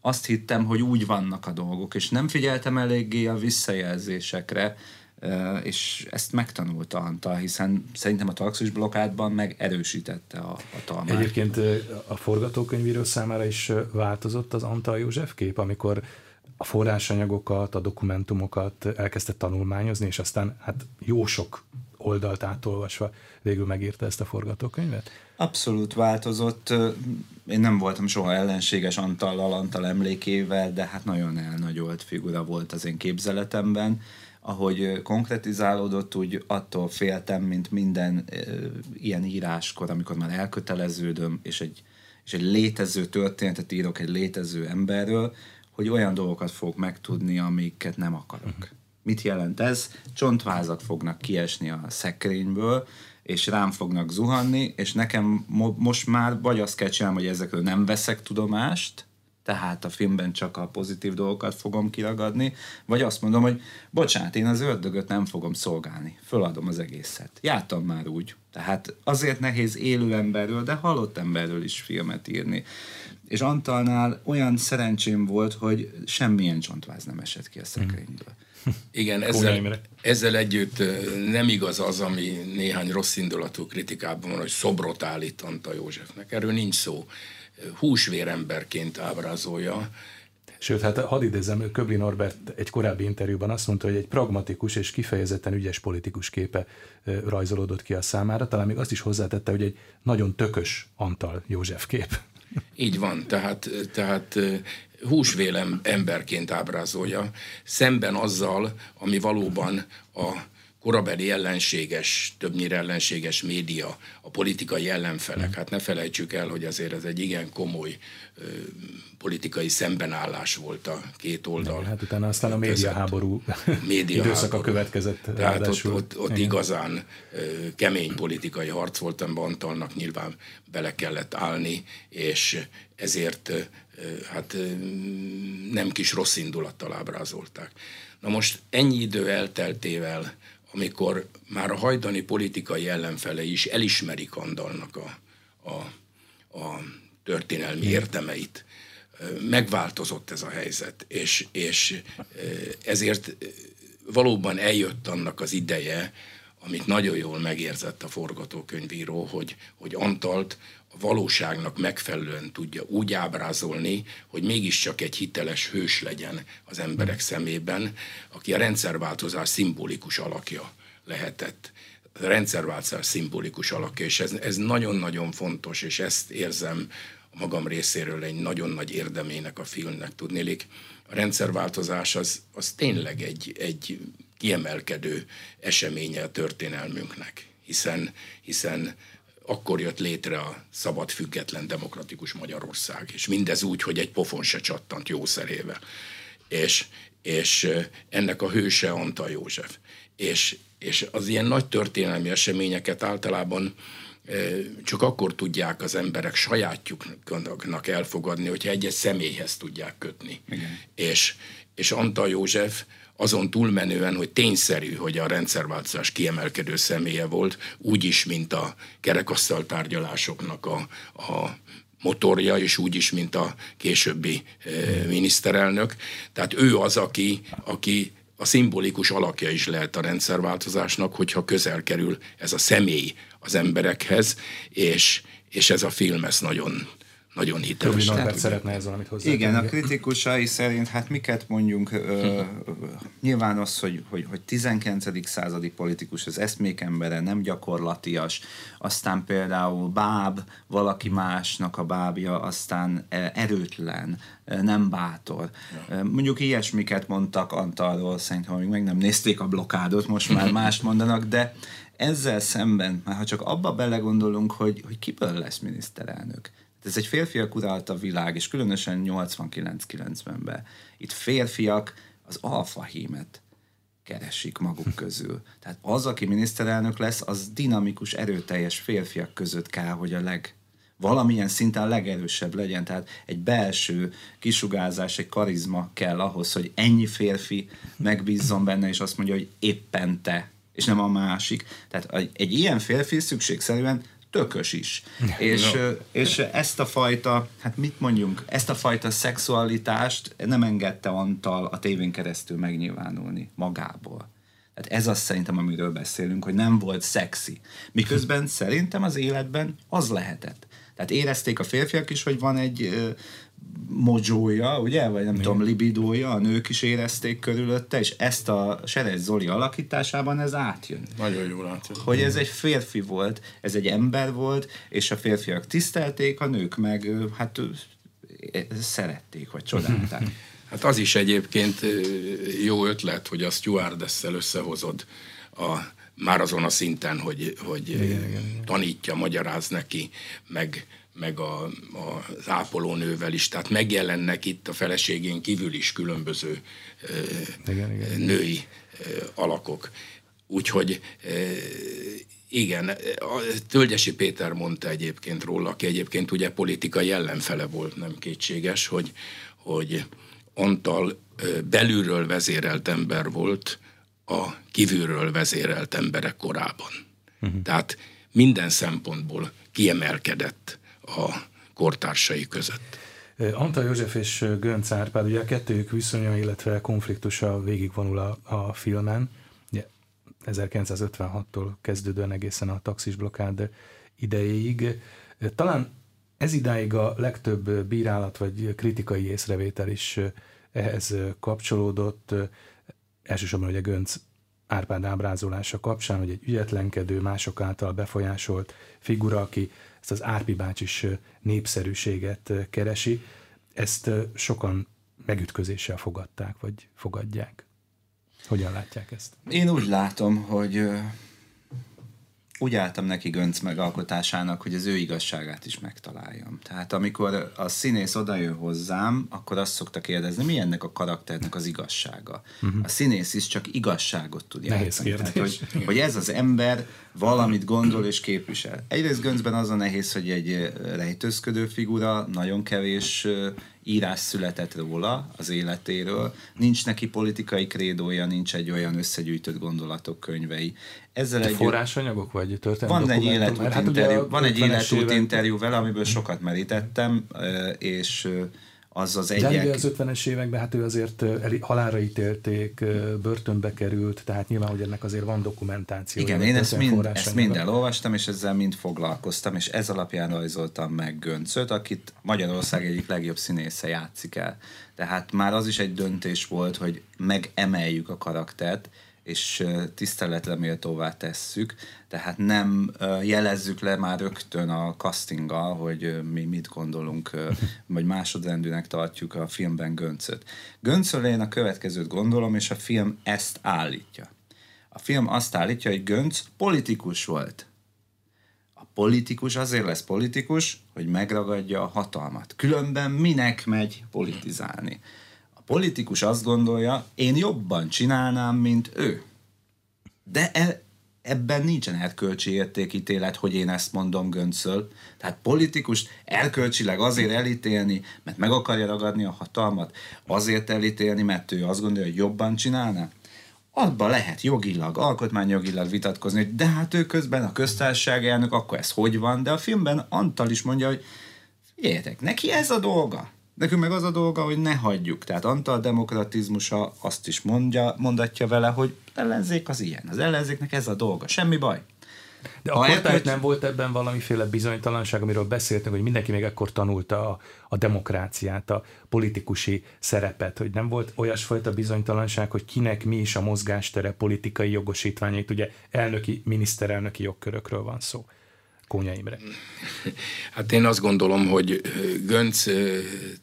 azt hittem, hogy úgy vannak a dolgok, és nem figyeltem eléggé a visszajelzésekre, és ezt megtanulta Antal, hiszen szerintem a taxis blokkádban meg erősítette a hatalmát. Egyébként a forgatókönyvíró számára is változott az Antal József kép, amikor a forrásanyagokat, a dokumentumokat elkezdte tanulmányozni, és aztán hát jó sok oldalt átolvasva végül megírta ezt a forgatókönyvet? Abszolút változott. Én nem voltam soha ellenséges Antallal, Antal emlékével, de hát nagyon elnagyolt figura volt az én képzeletemben. Ahogy konkretizálódott, úgy attól féltem, mint minden e, ilyen íráskor, amikor már elköteleződöm, és egy, és egy létező történetet írok egy létező emberről, hogy olyan dolgokat fogok megtudni, amiket nem akarok. Uh-huh. Mit jelent ez? Csontvázak fognak kiesni a szekrényből, és rám fognak zuhanni, és nekem mo- most már vagy azt kell csinálni, hogy ezekről nem veszek tudomást, tehát a filmben csak a pozitív dolgokat fogom kiragadni, vagy azt mondom, hogy bocsánat, én az ördögöt nem fogom szolgálni, föladom az egészet. Jártam már úgy. Tehát azért nehéz élő emberről, de halott emberről is filmet írni. És Antalnál olyan szerencsém volt, hogy semmilyen csontváz nem esett ki a szekrényből. Igen, ezzel, ezzel együtt nem igaz az, ami néhány rossz indulatú kritikában van, hogy szobrot állít Antal Józsefnek. Erről nincs szó. Húsvéremberként ábrázolja. Sőt, hát hadd idézem, Köbli Norbert egy korábbi interjúban azt mondta, hogy egy pragmatikus és kifejezetten ügyes politikus képe rajzolódott ki a számára. Talán még azt is hozzátette, hogy egy nagyon tökös Antal József kép. Így van, tehát, tehát húsvélem emberként ábrázolja, szemben azzal, ami valóban a korabeli ellenséges, többnyire ellenséges média, a politikai ellenfelek. Hát ne felejtsük el, hogy azért ez egy igen komoly ö, politikai szembenállás volt a két oldal. Hát utána aztán a médiaháború média időszaka következett. Tehát ott, ott, ott igazán ö, kemény politikai harc volt, amiben Antalnak nyilván bele kellett állni, és ezért ö, hát ö, nem kis rossz indulattal ábrázolták. Na most ennyi idő elteltével amikor már a hajdani politikai ellenfelei is elismerik Andalnak a, a, a történelmi értemeit. Megváltozott ez a helyzet, és, és ezért valóban eljött annak az ideje, amit nagyon jól megérzett a forgatókönyvíró, hogy, hogy Antalt a valóságnak megfelelően tudja úgy ábrázolni, hogy mégiscsak egy hiteles hős legyen az emberek szemében, aki a rendszerváltozás szimbolikus alakja lehetett. Rendszerváltozás szimbolikus alakja, és ez, ez nagyon-nagyon fontos, és ezt érzem a magam részéről egy nagyon nagy érdemének a filmnek. Tudnélik, a rendszerváltozás az, az tényleg egy, egy kiemelkedő eseménye a történelmünknek, hiszen, hiszen akkor jött létre a szabad, független, demokratikus Magyarország, és mindez úgy, hogy egy pofon se csattant jószerével. És, és ennek a hőse Antal József. És, és az ilyen nagy történelmi eseményeket általában csak akkor tudják az emberek sajátjuknak elfogadni, hogyha egy-egy személyhez tudják kötni. Igen. És, és Antal József azon túlmenően, hogy tényszerű, hogy a rendszerváltozás kiemelkedő személye volt, úgyis, mint a kerekasztal tárgyalásoknak a, a motorja, és úgyis, mint a későbbi e, miniszterelnök. Tehát ő az, aki, aki a szimbolikus alakja is lehet a rendszerváltozásnak, hogyha közel kerül ez a személy az emberekhez, és, és ez a film ezt nagyon, nagyon hiteles. Norbert szeretne ez valamit hozzá. Igen, a kritikusai szerint, hát miket mondjunk, ö, nyilván az, hogy, hogy, hogy 19. századi politikus, az eszmék embere, nem gyakorlatias, aztán például báb, valaki másnak a bábja, aztán erőtlen, nem bátor. Ja. Mondjuk ilyesmiket mondtak Antalról, szerintem még meg nem nézték a blokádot, most már mást mondanak, de ezzel szemben, már ha csak abba belegondolunk, hogy, hogy kiből lesz miniszterelnök, ez egy férfiak uralta világ, és különösen 89-90-ben. Itt férfiak az alfahímet keresik maguk közül. Tehát az, aki miniszterelnök lesz, az dinamikus, erőteljes férfiak között kell, hogy a leg, valamilyen szinten legerősebb legyen. Tehát egy belső kisugázás, egy karizma kell ahhoz, hogy ennyi férfi megbízzon benne, és azt mondja, hogy éppen te, és nem a másik. Tehát egy ilyen férfi szükségszerűen tökös is. és, no. és ezt a fajta, hát mit mondjunk, ezt a fajta szexualitást nem engedte Antal a tévén keresztül megnyilvánulni magából. Tehát ez az szerintem, amiről beszélünk, hogy nem volt szexi. Miközben szerintem az életben az lehetett. Tehát érezték a férfiak is, hogy van egy mojója, ugye, vagy nem Mi? tudom, libidója, a nők is érezték körülötte, és ezt a Seres Zoli alakításában ez átjön. Nagyon jól átjön. Hogy ez egy férfi volt, ez egy ember volt, és a férfiak tisztelték, a nők meg hát szerették, vagy csodálták. Hát az is egyébként jó ötlet, hogy a stewardess összehozod a, már azon a szinten, hogy, hogy igen, igen, igen. tanítja, magyaráz neki, meg meg a, a, az ápolónővel is, tehát megjelennek itt a feleségén kívül is különböző igen, igen, női alakok. Úgyhogy igen, a Tölgyesi Péter mondta egyébként róla, aki egyébként ugye politikai ellenfele volt, nem kétséges, hogy, hogy Antal belülről vezérelt ember volt a kívülről vezérelt emberek korában. Uh-huh. Tehát minden szempontból kiemelkedett a kortársai között. Antal József és Gönc Árpád, ugye a kettőjük viszonya, illetve konfliktusa végigvonul a, a filmen. Ugye 1956-tól kezdődően egészen a taxis blokkád idejéig. Talán ez idáig a legtöbb bírálat vagy kritikai észrevétel is ehhez kapcsolódott. Elsősorban ugye Gönc Árpád ábrázolása kapcsán, hogy egy ügyetlenkedő, mások által befolyásolt figura, aki ezt az Árpi is népszerűséget keresi, ezt sokan megütközéssel fogadták, vagy fogadják. Hogyan látják ezt? Én úgy látom, hogy úgy álltam neki Gönc megalkotásának, hogy az ő igazságát is megtaláljam. Tehát amikor a színész odajön hozzám, akkor azt szokta kérdezni, mi ennek a karakternek az igazsága. Uh-huh. A színész is csak igazságot tud játszani. Tehát, hogy, hogy ez az ember valamit gondol és képvisel. Egyrészt Göncben az a nehéz, hogy egy rejtőzködő figura, nagyon kevés írás született róla, az életéről, nincs neki politikai krédója, nincs egy olyan összegyűjtött gondolatok könyvei. Ezzel egy forrásanyagok vagy történet? Van egy életút, hát interjú, van egy életút interjú vele, amiből sokat merítettem, és az az egyek... Gyenge az 50-es években, hát ő azért el, halálra ítélték, börtönbe került, tehát nyilván, hogy ennek azért van dokumentáció. Igen, én ezt mind, ezt mind elolvastam, és ezzel mind foglalkoztam, és ez alapján rajzoltam meg Göncöt, akit Magyarország egyik legjobb színésze játszik el. Tehát már az is egy döntés volt, hogy megemeljük a karaktert, és tiszteletre méltóvá tesszük, tehát nem jelezzük le már rögtön a castinggal, hogy mi mit gondolunk, vagy másodrendűnek tartjuk a filmben Göncöt. Göncöl én a következőt gondolom, és a film ezt állítja. A film azt állítja, hogy Gönc politikus volt. A politikus azért lesz politikus, hogy megragadja a hatalmat. Különben minek megy politizálni? Politikus azt gondolja, én jobban csinálnám, mint ő. De e, ebben nincsen erkölcsi értékítélet, hogy én ezt mondom Göncöl. Tehát politikus erkölcsileg azért elítélni, mert meg akarja ragadni a hatalmat, azért elítélni, mert ő azt gondolja, hogy jobban csinálná. Abban lehet jogilag, alkotmányjogilag vitatkozni, hogy de hát ő közben a köztársaság elnök, akkor ez hogy van? De a filmben Antal is mondja, hogy figyeljetek, neki ez a dolga. Nekünk meg az a dolga, hogy ne hagyjuk. Tehát Antal demokratizmusa azt is mondja, mondatja vele, hogy ellenzék az ilyen. Az ellenzéknek ez a dolga. Semmi baj. De akkor elkölt... nem volt ebben valamiféle bizonytalanság, amiről beszéltünk, hogy mindenki még akkor tanulta a, a demokráciát, a politikusi szerepet, hogy nem volt olyasfajta bizonytalanság, hogy kinek mi is a mozgástere politikai jogosítványait, ugye elnöki, miniszterelnöki jogkörökről van szó. Kónya? Hát én azt gondolom, hogy Gönc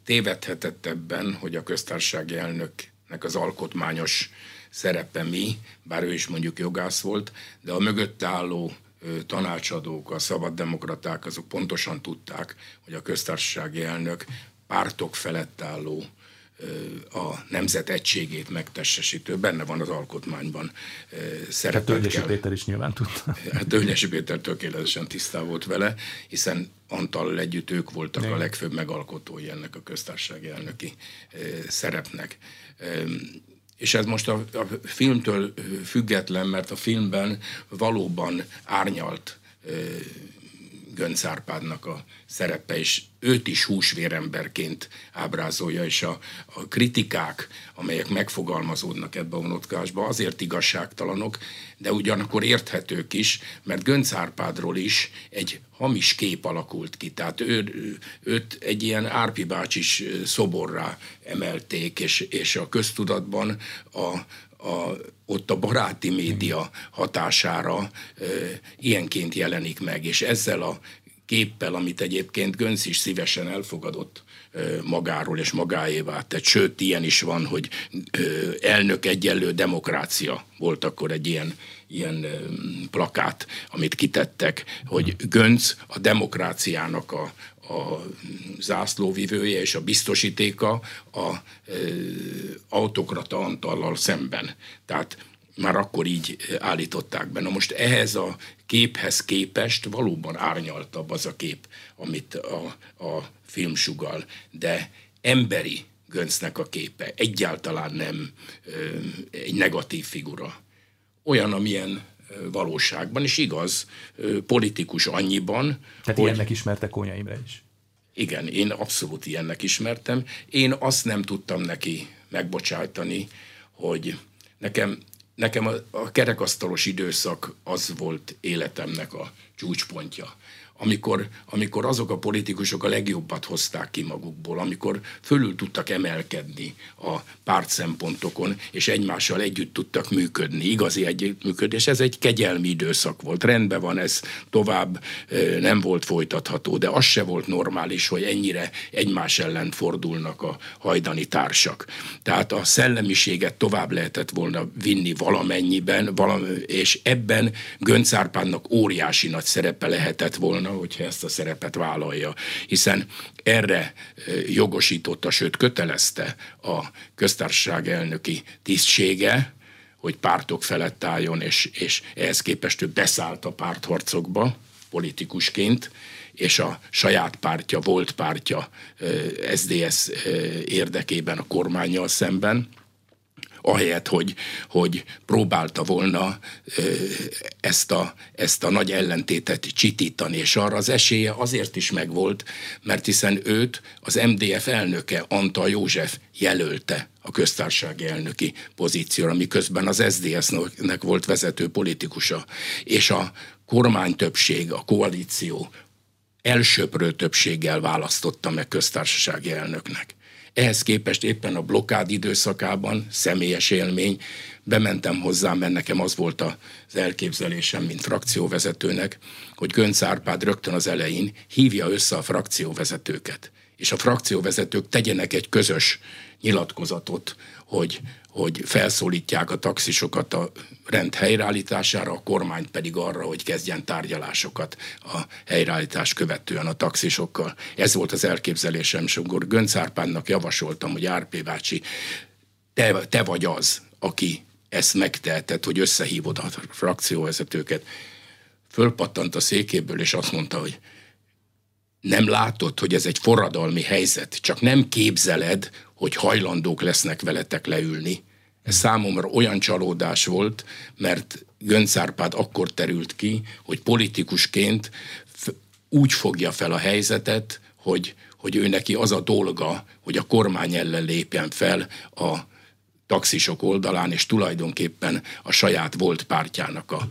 tévedhetett ebben, hogy a köztársasági elnöknek az alkotmányos szerepe mi, bár ő is mondjuk jogász volt, de a mögötte álló tanácsadók, a szabaddemokraták, azok pontosan tudták, hogy a köztársasági elnök pártok felett álló a nemzet egységét megtestesítő, benne van az alkotmányban szerepet Tölgyesi kell. Péter is nyilván tudta. Hát Tölgyesi Péter tökéletesen tisztá volt vele, hiszen Antal együtt ők voltak Igen. a legfőbb megalkotói ennek a köztársasági elnöki szerepnek. És ez most a, a filmtől független, mert a filmben valóban árnyalt Gönc Árpádnak a szerepe, és őt is húsvéremberként ábrázolja, és a, a kritikák, amelyek megfogalmazódnak ebbe a vonotkásba, azért igazságtalanok, de ugyanakkor érthetők is, mert Gönc Árpádról is egy hamis kép alakult ki. Tehát ő, őt egy ilyen Árpi bácsis szoborrá emelték, és, és a köztudatban a, a, ott a baráti média hatására e, ilyenként jelenik meg, és ezzel a képpel, amit egyébként Gönc is szívesen elfogadott magáról és magáévá tett. Sőt, ilyen is van, hogy elnök egyenlő demokrácia volt akkor egy ilyen, ilyen plakát, amit kitettek, hogy Gönc a demokráciának a, a zászlóvivője és a biztosítéka a e, autokrata Antallal szemben. Tehát már akkor így állították be. Na most ehhez a képhez képest valóban árnyaltabb az a kép, amit a, a film sugal, de emberi Göncnek a képe egyáltalán nem ö, egy negatív figura. Olyan, amilyen valóságban, és igaz, politikus annyiban, Tehát hogy... ilyennek ismerte Kónya Imre is. Igen, én abszolút ilyennek ismertem. Én azt nem tudtam neki megbocsájtani, hogy nekem, nekem a, a kerekasztalos időszak az volt életemnek a csúcspontja amikor, amikor azok a politikusok a legjobbat hozták ki magukból, amikor fölül tudtak emelkedni a párt szempontokon, és egymással együtt tudtak működni, igazi együttműködés. Ez egy kegyelmi időszak volt. Rendben van, ez tovább nem volt folytatható, de az se volt normális, hogy ennyire egymás ellen fordulnak a hajdani társak. Tehát a szellemiséget tovább lehetett volna vinni valamennyiben, valami, és ebben Gönc Árpádnak óriási nagy szerepe lehetett volna, hogyha ezt a szerepet vállalja, hiszen erre jogosította, sőt kötelezte a köztársaság elnöki tisztsége, hogy pártok felett álljon, és, és ehhez képest ő beszállt a pártharcokba politikusként, és a saját pártja, volt pártja SDS érdekében a kormányjal szemben, ahelyett, hogy, hogy próbálta volna ezt a, ezt a nagy ellentétet csitítani, és arra az esélye azért is megvolt, mert hiszen őt az MDF elnöke Antal József jelölte a köztársasági elnöki pozícióra, miközben az SZDSZ-nek volt vezető politikusa, és a kormány többség, a koalíció elsőprő többséggel választotta meg köztársasági elnöknek. Ehhez képest éppen a blokkád időszakában, személyes élmény, bementem hozzá, mert nekem az volt az elképzelésem, mint frakcióvezetőnek, hogy Gönc Árpád rögtön az elején hívja össze a frakcióvezetőket, és a frakcióvezetők tegyenek egy közös nyilatkozatot, hogy hogy felszólítják a taxisokat a rend helyreállítására, a kormány pedig arra, hogy kezdjen tárgyalásokat a helyreállítás követően a taxisokkal. Ez volt az elképzelésem, és akkor Gönc Árpádnak javasoltam, hogy Árpé bácsi, te, te vagy az, aki ezt megteheted, hogy összehívod a frakcióvezetőket. Fölpattant a székéből, és azt mondta, hogy nem látod, hogy ez egy forradalmi helyzet, csak nem képzeled, hogy hajlandók lesznek veletek leülni. Ez számomra olyan csalódás volt, mert Gönc akkor terült ki, hogy politikusként úgy fogja fel a helyzetet, hogy, hogy ő neki az a dolga, hogy a kormány ellen lépjen fel a taxisok oldalán, és tulajdonképpen a saját volt pártjának a,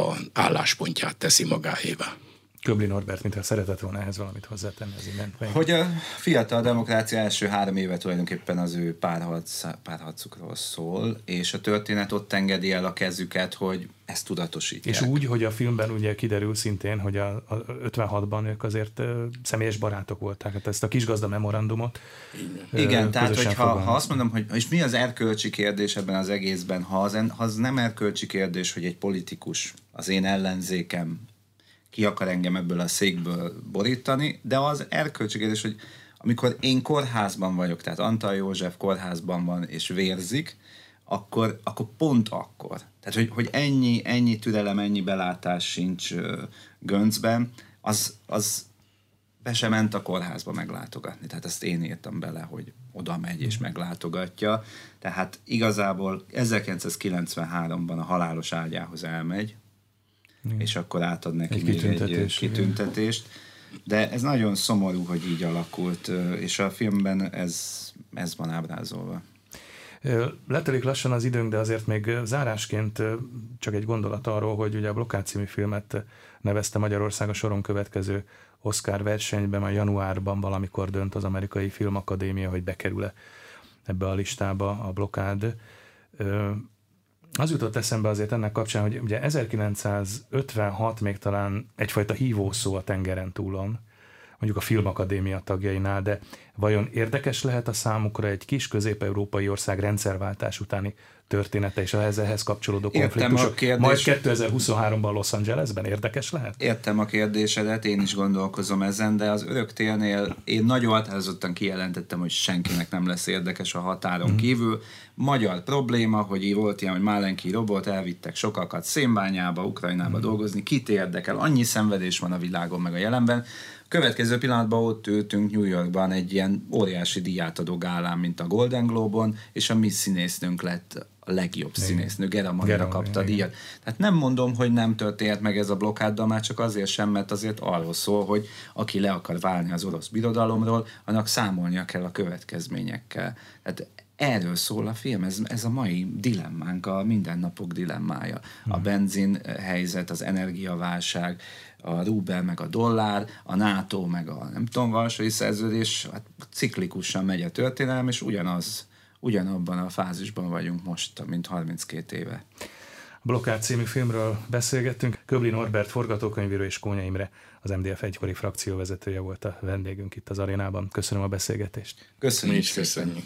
a álláspontját teszi magáévá. Köbli Norbert, mintha szeretett volna ehhez valamit hozzátenni az imént. Hogy a fiatal demokrácia első három éve tulajdonképpen az ő párharc, párharcukról szól, és a történet ott engedi el a kezüket, hogy ezt tudatosítják. És úgy, hogy a filmben ugye kiderül szintén, hogy a, a 56-ban ők azért ö, személyes barátok voltak, hát ezt a kisgazda memorandumot. Igen, tehát hogyha ha azt mondom, hogy és mi az erkölcsi kérdés ebben az egészben, ha az, ha az nem erkölcsi kérdés, hogy egy politikus, az én ellenzékem ki akar engem ebből a székből borítani, de az erkölcsi kérdés, hogy amikor én kórházban vagyok, tehát Antal József kórházban van és vérzik, akkor, akkor pont akkor. Tehát, hogy, hogy ennyi, ennyi türelem, ennyi belátás sincs uh, Göncben, az, az be sem ment a kórházba meglátogatni. Tehát ezt én írtam bele, hogy oda megy és meglátogatja. Tehát igazából 1993-ban a halálos ágyához elmegy, Igen. és akkor átad neki egy még kitüntetés, egy kitüntetést. De ez nagyon szomorú, hogy így alakult, és a filmben ez, ez van ábrázolva. Letelik lassan az időnk, de azért még zárásként csak egy gondolat arról, hogy ugye a Blokkád című filmet nevezte Magyarország a soron következő Oscar versenyben, a januárban valamikor dönt az amerikai filmakadémia, hogy bekerül-e ebbe a listába a blokád. Az jutott eszembe azért ennek kapcsán, hogy ugye 1956 még talán egyfajta hívószó a tengeren túlon, mondjuk a Filmakadémia tagjainál, de vajon érdekes lehet a számukra egy kis közép-európai ország rendszerváltás utáni története és a ehhez kapcsolódó konfliktusok. Kérdés... Majd 2023-ban Los Angelesben érdekes lehet? Értem a kérdésedet, én is gondolkozom ezen, de az öröktélnél én nagyon határozottan kijelentettem, hogy senkinek nem lesz érdekes a határon mm. kívül. Magyar probléma, hogy volt ilyen, hogy Málenki robot, elvittek sokakat Szénbányába, Ukrajnába mm. dolgozni, kit érdekel, annyi szenvedés van a világon meg a jelenben, Következő pillanatban ott ültünk New Yorkban egy ilyen óriási díjátadó gálán, mint a Golden Globe-on, és a mi színésznőnk lett a legjobb igen. színésznő, Gera Marina kapta a díjat. Tehát nem mondom, hogy nem történt meg ez a blokkád, de már csak azért sem, mert azért arról szól, hogy aki le akar válni az orosz birodalomról, annak számolnia kell a következményekkel. Tehát erről szól a film, ez, ez a mai dilemmánk, a mindennapok dilemmája. A hmm. benzin helyzet, az energiaválság, a rubel meg a dollár, a NATO meg a nem tudom, Varsói szerződés, hát ciklikusan megy a történelem, és ugyanaz, ugyanabban a fázisban vagyunk most, mint 32 éve. Blokkád című filmről beszélgettünk. Köbli Norbert forgatókönyvíró és Kónya Imre, az MDF egykori frakcióvezetője volt a vendégünk itt az arénában. Köszönöm a beszélgetést. Köszönjük. köszönjük.